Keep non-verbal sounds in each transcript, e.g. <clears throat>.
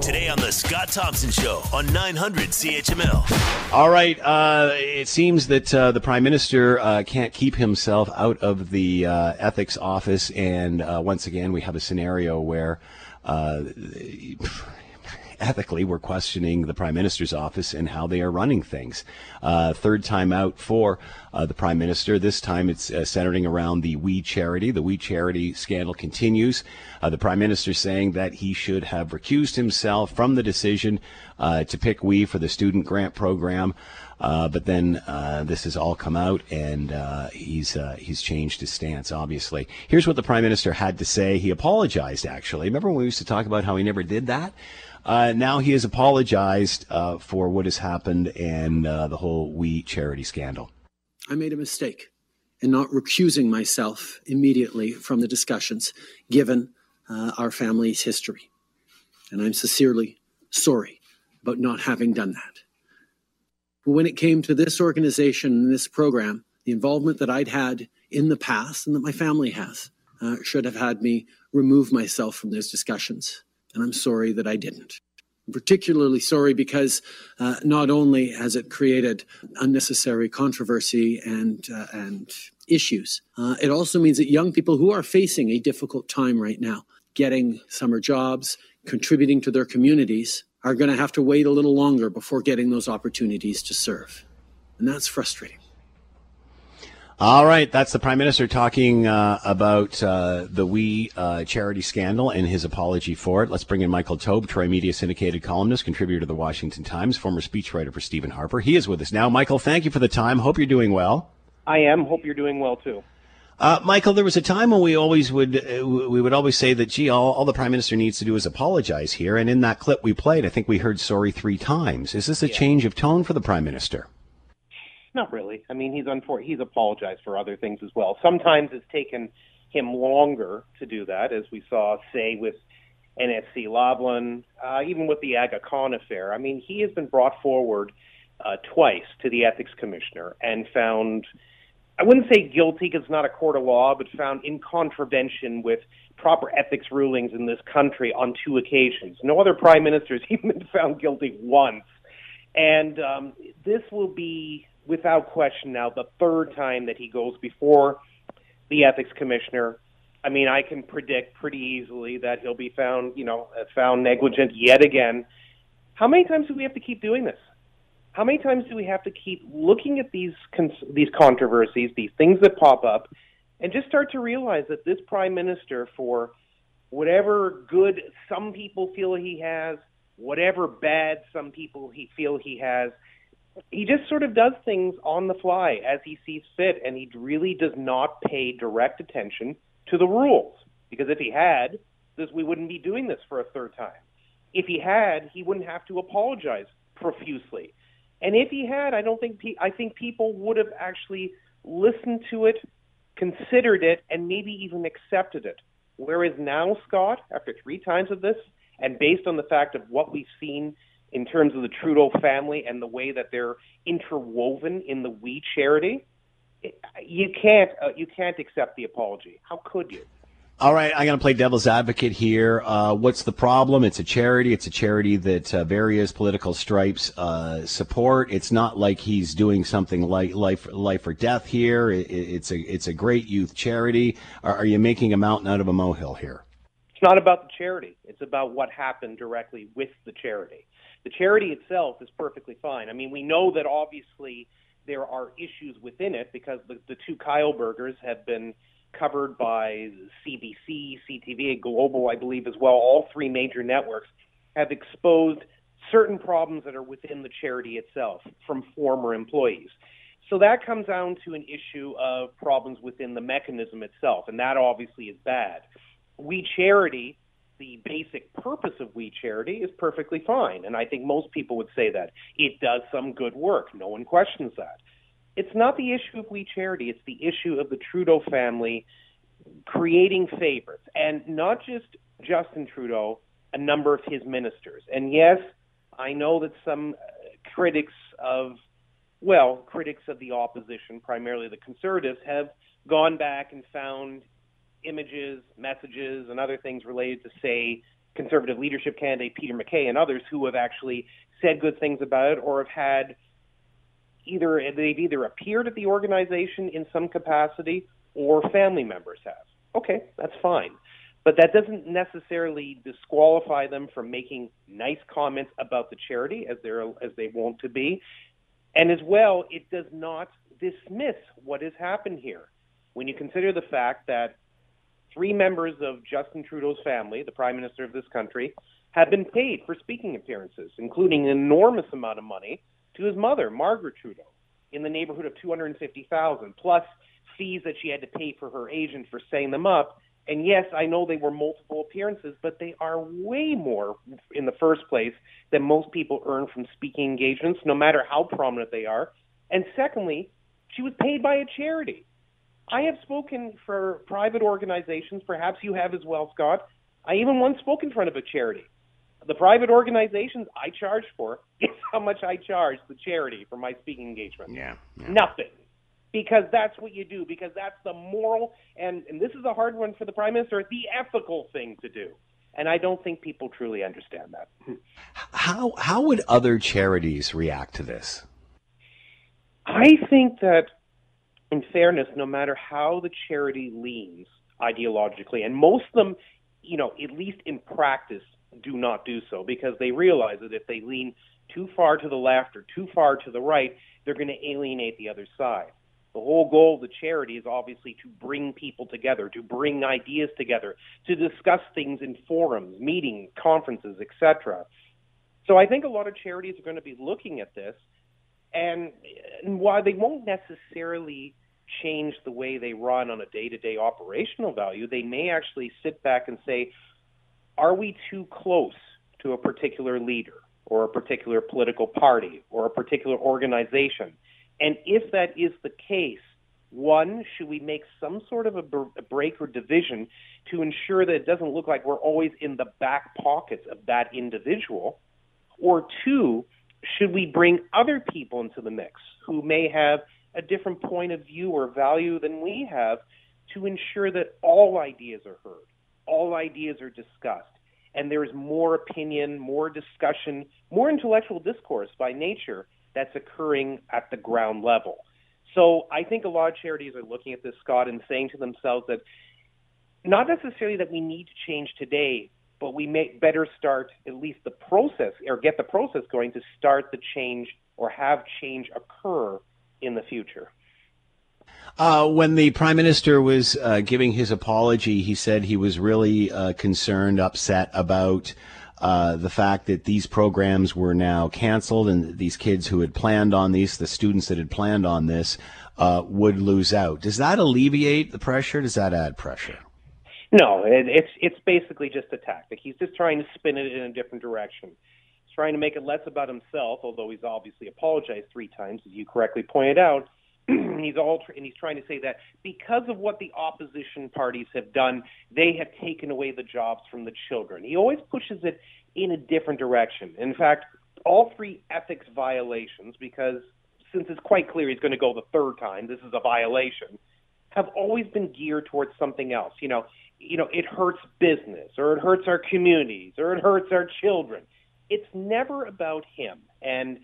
Today on the Scott Thompson Show on 900 CHML. All right. Uh, it seems that uh, the prime minister uh, can't keep himself out of the uh, ethics office, and uh, once again, we have a scenario where. Ethically, we're questioning the prime minister's office and how they are running things. Uh, third time out for uh, the prime minister. This time it's uh, centering around the We Charity. The We Charity scandal continues. Uh, the prime minister saying that he should have recused himself from the decision uh, to pick We for the student grant program. Uh, but then uh, this has all come out, and uh, he's uh, he's changed his stance. Obviously, here's what the prime minister had to say. He apologized. Actually, remember when we used to talk about how he never did that? Uh, now he has apologized uh, for what has happened and the whole We charity scandal. I made a mistake in not recusing myself immediately from the discussions, given our family's history, and I'm sincerely sorry about not having done that. But when it came to this organization and this program, the involvement that I'd had in the past and that my family has uh, should have had me remove myself from those discussions. And I'm sorry that I didn't. I'm particularly sorry because uh, not only has it created unnecessary controversy and, uh, and issues, uh, it also means that young people who are facing a difficult time right now, getting summer jobs, contributing to their communities, are going to have to wait a little longer before getting those opportunities to serve. And that's frustrating. All right, that's the Prime Minister talking uh, about uh, the We uh, charity scandal and his apology for it. Let's bring in Michael Taube, Troy Media syndicated columnist, contributor to the Washington Times, former speechwriter for Stephen Harper. He is with us now. Michael, thank you for the time. Hope you're doing well. I am. Hope you're doing well too. Uh, Michael, there was a time when we always would uh, we would always say that, gee, all, all, the prime minister needs to do is apologize here. And in that clip we played, I think we heard sorry three times. Is this a yeah. change of tone for the prime minister? Not really. I mean, he's unfor- he's apologized for other things as well. Sometimes it's taken him longer to do that, as we saw, say, with NSC Lavalin, uh, even with the Aga Khan affair. I mean, he has been brought forward uh, twice to the ethics commissioner and found I wouldn't say guilty because it's not a court of law, but found in contravention with proper ethics rulings in this country on two occasions. No other prime minister has <laughs> even been found guilty once. And um, this will be, without question, now the third time that he goes before the ethics commissioner. I mean, I can predict pretty easily that he'll be found, you know, found negligent yet again. How many times do we have to keep doing this? how many times do we have to keep looking at these cons- these controversies, these things that pop up, and just start to realize that this prime minister, for whatever good some people feel he has, whatever bad some people he feel he has, he just sort of does things on the fly as he sees fit, and he really does not pay direct attention to the rules. Because if he had, this we wouldn't be doing this for a third time. If he had, he wouldn't have to apologize profusely. And if he had, I don't think pe- I think people would have actually listened to it, considered it, and maybe even accepted it. Whereas now, Scott, after three times of this, and based on the fact of what we've seen in terms of the Trudeau family and the way that they're interwoven in the We charity, you can't uh, you can't accept the apology. How could you? All right, I'm going to play devil's advocate here. Uh, what's the problem? It's a charity. It's a charity that uh, various political stripes uh, support. It's not like he's doing something like life, life or death here. It, it's a, it's a great youth charity. Are, are, you making a mountain out of a molehill here? It's not about the charity. It's about what happened directly with the charity. The charity itself is perfectly fine. I mean, we know that obviously there are issues within it because the, the two Kielburgers have been covered by CBC, CTV, Global, I believe, as well. All three major networks have exposed certain problems that are within the charity itself from former employees. So that comes down to an issue of problems within the mechanism itself, and that obviously is bad. We Charity, the basic purpose of We Charity, is perfectly fine, and I think most people would say that. It does some good work. No one questions that it's not the issue of We Charity, it's the issue of the Trudeau family creating favorites, and not just Justin Trudeau, a number of his ministers. And yes, I know that some uh, critics of, well, critics of the opposition, primarily the conservatives, have gone back and found images, messages, and other things related to, say, conservative leadership candidate Peter MacKay and others who have actually said good things about it or have had either they've either appeared at the organization in some capacity or family members have. Okay, that's fine. But that doesn't necessarily disqualify them from making nice comments about the charity as they're as they want to be. And as well, it does not dismiss what has happened here. When you consider the fact that three members of Justin Trudeau's family, the Prime Minister of this country, have been paid for speaking appearances, including an enormous amount of money to his mother, Margaret Trudeau, in the neighborhood of 250,000 plus fees that she had to pay for her agent for setting them up. And yes, I know they were multiple appearances, but they are way more in the first place than most people earn from speaking engagements, no matter how prominent they are. And secondly, she was paid by a charity. I have spoken for private organizations, perhaps you have as well, Scott. I even once spoke in front of a charity. The private organizations I charge for, guess how much I charge the charity for my speaking engagement? Yeah, yeah. Nothing. Because that's what you do, because that's the moral, and, and this is a hard one for the Prime Minister, the ethical thing to do. And I don't think people truly understand that. How, how would other charities react to this? I think that, in fairness, no matter how the charity leans ideologically, and most of them, you know, at least in practice, do not do so because they realize that if they lean too far to the left or too far to the right, they're going to alienate the other side. The whole goal of the charity is obviously to bring people together, to bring ideas together, to discuss things in forums, meetings, conferences, etc. So I think a lot of charities are going to be looking at this, and, and while they won't necessarily change the way they run on a day-to-day operational value, they may actually sit back and say, are we too close to a particular leader or a particular political party or a particular organization? And if that is the case, one, should we make some sort of a, a break or division to ensure that it doesn't look like we're always in the back pockets of that individual? Or two, should we bring other people into the mix who may have a different point of view or value than we have to ensure that all ideas are heard? all ideas are discussed, and there is more opinion, more discussion, more intellectual discourse by nature that's occurring at the ground level. So I think a lot of charities are looking at this, Scott, and saying to themselves that not necessarily that we need to change today, but we may better start at least the process or get the process going to start the change or have change occur in the future. Uh, when the prime minister was uh, giving his apology, he said he was really uh, concerned, upset about uh, the fact that these programs were now canceled and these kids who had planned on these, the students that had planned on this, uh, would lose out. Does that alleviate the pressure? Does that add pressure? No, it, it's it's basically just a tactic. He's just trying to spin it in a different direction. Trying to make it less about himself, although he's obviously apologized three times, as you correctly pointed out <clears throat> he's all and he's trying to say that because of what the opposition parties have done, they have taken away the jobs from the children. He always pushes it in a different direction. In fact, all three ethics violations, because since it's quite clear he's going to go the third time, this is a violation, have always been geared towards something else. You know, you know, it hurts business, or it hurts our communities, or it hurts our children. It's never about him, and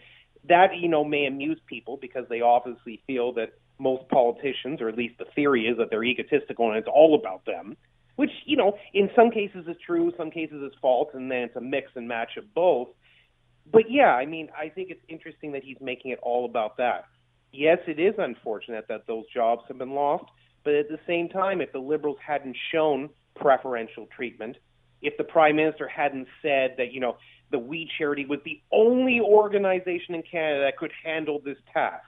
that you know may amuse people because they obviously feel that most politicians, or at least the theory is that they're egotistical and it's all about them, which you know in some cases is true, some cases is false, and then it's a mix and match of both. But yeah, I mean, I think it's interesting that he's making it all about that. Yes, it is unfortunate that those jobs have been lost, but at the same time, if the Liberals hadn't shown preferential treatment, if the Prime Minister hadn't said that, you know, the We Charity was the only organization in Canada that could handle this task.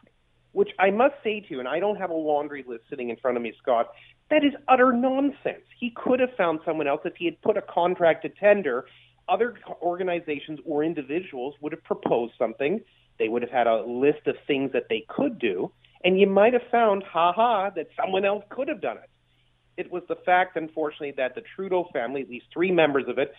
Which I must say to you, and I don't have a laundry list sitting in front of me, Scott, that is utter nonsense. He could have found someone else if he had put a contract to tender. Other organizations or individuals would have proposed something. They would have had a list of things that they could do, and you might have found, ha ha, that someone else could have done it. It was the fact, unfortunately, that the Trudeau family, at least three members of it,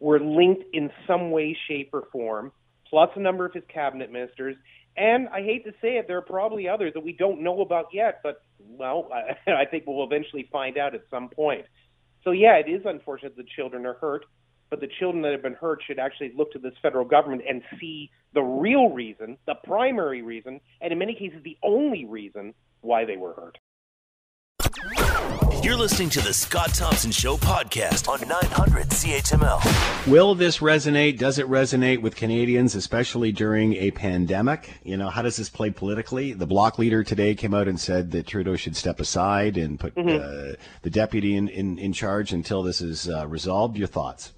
were linked in some way, shape, or form, plus a number of his cabinet ministers. And I hate to say it, there are probably others that we don't know about yet, but, well, I, <laughs> I think we'll eventually find out at some point. So, yeah, it is unfortunate the children are hurt, but the children that have been hurt should actually look to this federal government and see the real reason, the primary reason, and in many cases the only reason why they were hurt. You're listening to the Scott Thompson Show podcast on 900 CHML. Will this resonate? Does it resonate with Canadians, especially during a pandemic? You know, how does this play politically? The bloc leader today came out and said that Trudeau should step aside and put mm-hmm. uh, the deputy in, in, in, charge until this is uh, resolved. Your thoughts?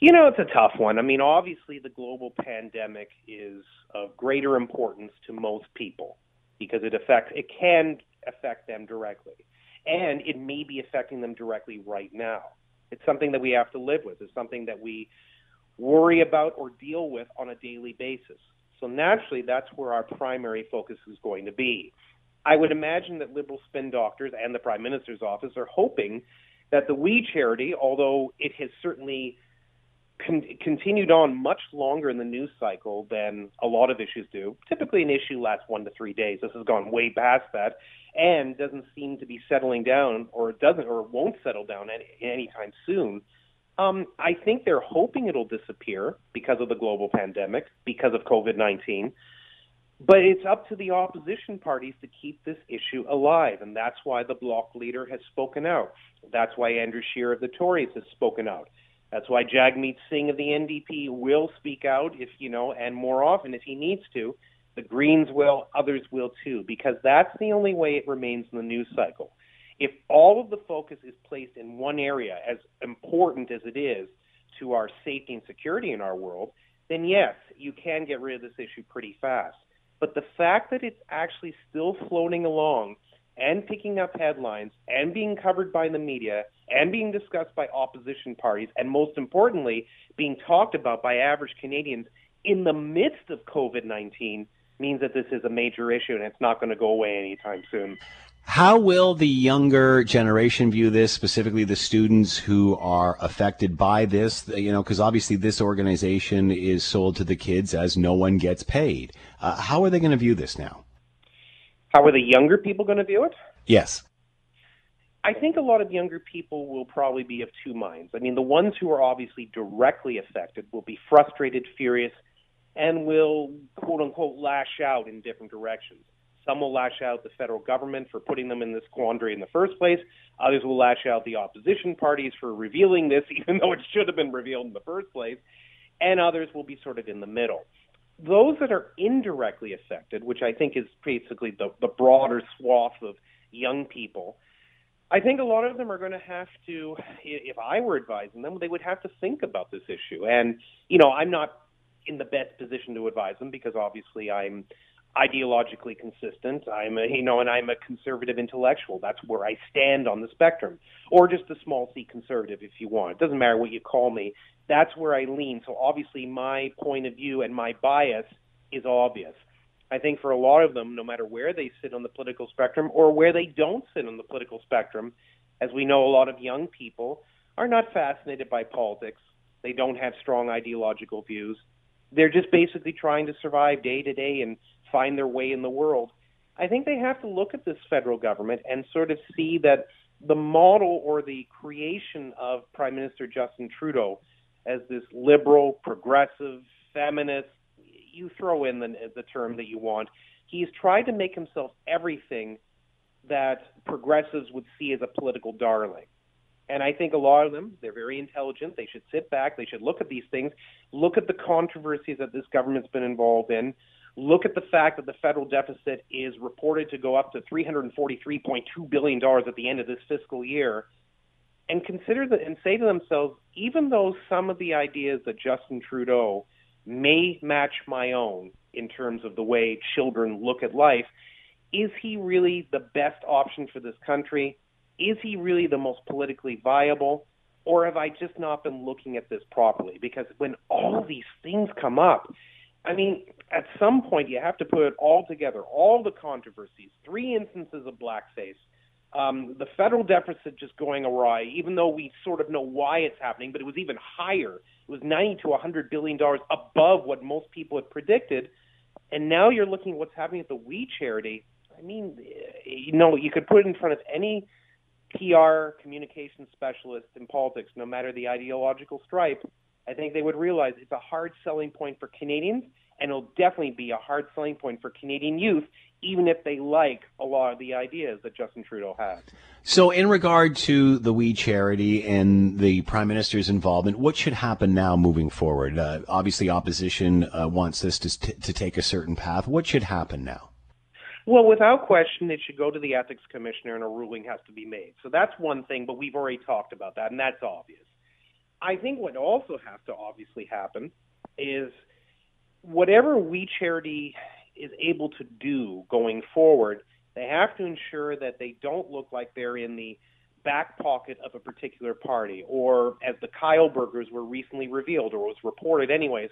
You know, it's a tough one. I mean, obviously, the global pandemic is of greater importance to most people because it affects it can affect them directly and it may be affecting them directly right now. It's something that we have to live with. It's something that we worry about or deal with on a daily basis. So naturally, that's where our primary focus is going to be. I would imagine that liberal spin doctors and the Prime Minister's office are hoping that the We Charity, although it has certainly con- continued on much longer in the news cycle than a lot of issues do. Typically, an issue lasts one to three days. This has gone way past that, and doesn't seem to be settling down, or doesn't, or won't settle down any anytime soon. Um, I think they're hoping it'll disappear because of the global pandemic, because of COVID nineteen. But it's up to the opposition parties to keep this issue alive, and that's why the bloc leader has spoken out. That's why Andrew Scheer of the Tories has spoken out. That's why Jagmeet Singh of the NDP will speak out if, you know, and more often if he needs to. The Greens will, others will too, because that's the only way it remains in the news cycle. If all of the focus is placed in one area, as important as it is to our safety and security in our world, then yes, you can get rid of this issue pretty fast. But the fact that it's actually still floating along and picking up headlines and being covered by the media and being discussed by opposition parties and most importantly being talked about by average Canadians in the midst of COVID-19 means that this is a major issue and it's not going to go away anytime soon. How will the younger generation view this, specifically the students who are affected by this? You know, because obviously this organization is sold to the kids as no one gets paid. Uh, how are they going to view this now? How are the younger people going to view it? Yes. I think a lot of younger people will probably be of two minds. I mean, the ones who are obviously directly affected will be frustrated, furious, and will quote unquote lash out in different directions. Some will lash out the federal government for putting them in this quandary in the first place. Others will lash out the opposition parties for revealing this, <laughs> even though it should have been revealed in the first place. And others will be sort of in the middle those that are indirectly affected, which I think is basically the, the broader swath of young people, I think a lot of them are going to have to, if I were advising them, they would have to think about this issue. And, you know, I'm not in the best position to advise them because obviously I'm ideologically consistent. I'm a, you know, and I'm a conservative intellectual. That's where I stand on the spectrum, or just a small c conservative if you want. It doesn't matter what you call me that's where I lean. So obviously, my point of view and my bias is obvious. I think for a lot of them, no matter where they sit on the political spectrum or where they don't sit on the political spectrum, as we know, a lot of young people are not fascinated by politics. They don't have strong ideological views. They're just basically trying to survive day to day and find their way in the world. I think they have to look at this federal government and sort of see that the model or the creation of Prime Minister Justin Trudeau as this liberal, progressive, feminist. You throw in the, the term that you want. He's tried to make himself everything that progressives would see as a political darling. And I think a lot of them, they're very intelligent. They should sit back. They should look at these things, look at the controversies that this government's been involved in, look at the fact that the federal deficit is reported to go up to $343.2 billion at the end of this fiscal year and consider that and say to themselves, even though some of the ideas that Justin Trudeau may match my own in terms of the way children look at life, is he really the best option for this country? Is he really the most politically viable? Or have I just not been looking at this properly? Because when all these things come up, I mean, at some point you have to put it all together, all the controversies, three instances of blackface, um, the federal deficit just going awry, even though we sort of know why it's happening, but it was even higher. It was 90 to 100 billion dollars above what most people had predicted. And now you're looking at what's happening at the We Charity. I mean, you know, you could put it in front of any PR communication specialist in politics, no matter the ideological stripe, I think they would realize it's a hard selling point for Canadians, and it'll definitely be a hard selling point for Canadian youth, even if they like a lot of the ideas that Justin Trudeau has. So, in regard to the We Charity and the Prime Minister's involvement, what should happen now moving forward? Uh, obviously, opposition uh, wants this to, t- to take a certain path. What should happen now? Well, without question, it should go to the ethics commissioner and a ruling has to be made. So that's one thing, but we've already talked about that, and that's obvious. I think what also has to obviously happen is whatever We Charity is able to do going forward, they have to ensure that they don't look like they're in the back pocket of a particular party, or as the Kielburgers were recently revealed, or was reported anyways,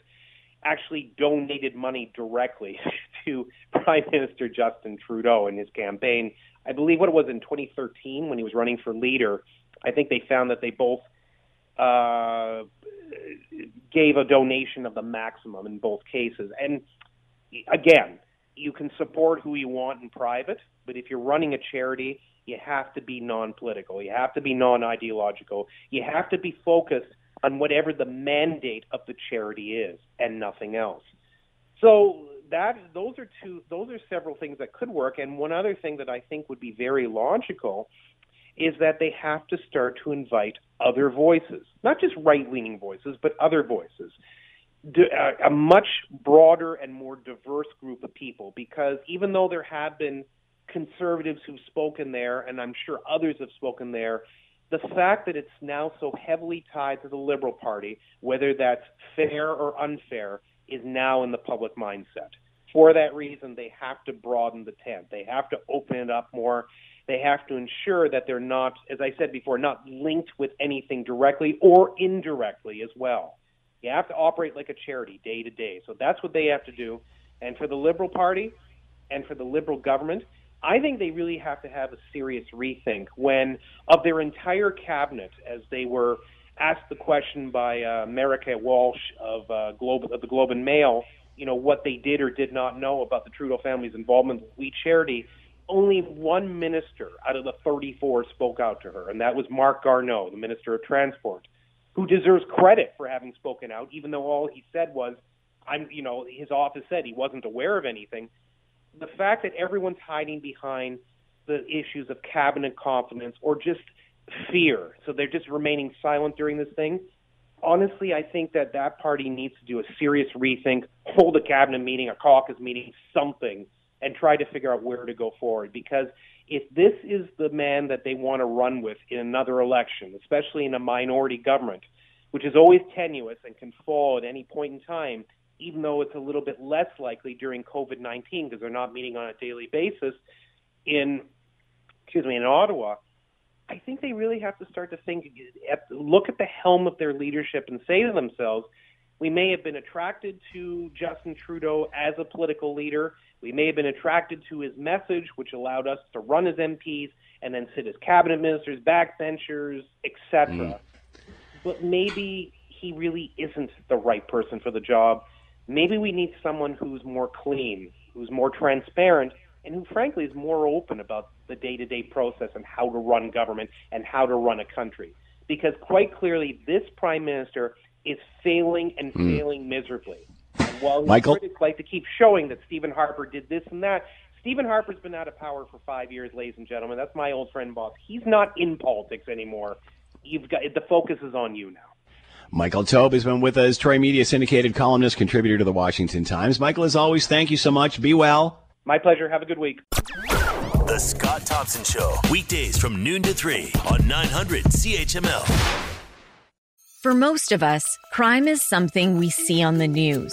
actually donated money directly <laughs> to <laughs> Prime Minister Justin Trudeau in his campaign. I believe what it was in 2013 when he was running for leader. I think they found that they both uh, gave a donation of the maximum in both cases. And again, you can support who you want in private, but if you're running a charity, you have to be non-political. You have to be non-ideological. You have to be focused on whatever the mandate of the charity is and nothing else. So that those are two those are several things that could work and one other thing that I think would be very logical is that they have to start to invite other voices, not just right-leaning voices, but other voices. Uh, a much broader and more diverse group of people because even though there have been conservatives who've spoken there and I'm sure others have spoken there the fact that it's now so heavily tied to the Liberal Party, whether that's fair or unfair, is now in the public mindset. For that reason, they have to broaden the tent. They have to open it up more. They have to ensure that they're not, as I said before, not linked with anything directly or indirectly as well. You have to operate like a charity day to day. So that's what they have to do. And for the Liberal Party and for the Liberal government, I think they really have to have a serious rethink when, of their entire cabinet, as they were asked the question by uh, Marieke Walsh of, uh, Globe, of the Globe and Mail, you know, what they did or did not know about the Trudeau family's involvement with We Charity, only one minister out of the 34 spoke out to her, and that was Marc Garneau, the Minister of Transport, who deserves credit for having spoken out, even though all he said was, I'm, you know, his office said he wasn't aware of anything the fact that everyone's hiding behind the issues of cabinet confidence or just fear, so they're just remaining silent during this thing. Honestly, I think that that party needs to do a serious rethink, hold a cabinet meeting, a caucus meeting, something, and try to figure out where to go forward. Because if this is the man that they want to run with in another election, especially in a minority government, which is always tenuous and can fall at any point in time, even though it's a little bit less likely during COVID 19 because they're not meeting on a daily basis in, excuse me, in Ottawa. I think they really have to start to think, look at the helm of their leadership and say to themselves, we may have been attracted to Justin Trudeau as a political leader. We may have been attracted to his message, which allowed us to run as MPs and then sit as cabinet ministers, backbenchers, etc. Mm. But maybe he really isn't the right person for the job maybe we need someone who's more clean, who's more transparent, and who, frankly, is more open about the day to day process and how to run government and how to run a country. Because quite clearly, this prime minister is failing and mm. failing miserably. And while his Michael? critics like to keep showing that Stephen Harper did this and that, Stephen Harper's been out of power for five years, ladies and gentlemen. That's my old friend boss. He's not in politics anymore. You've got the focus is on you now. Michael Taube has been with us, Troy Media syndicated columnist, contributor to the Washington Times. Michael, as always, thank you so much. Be well. My pleasure. Have a good week. The Scott Thompson Show, weekdays from noon to 3 on 900 CHML. For most of us, crime is something we see on the news.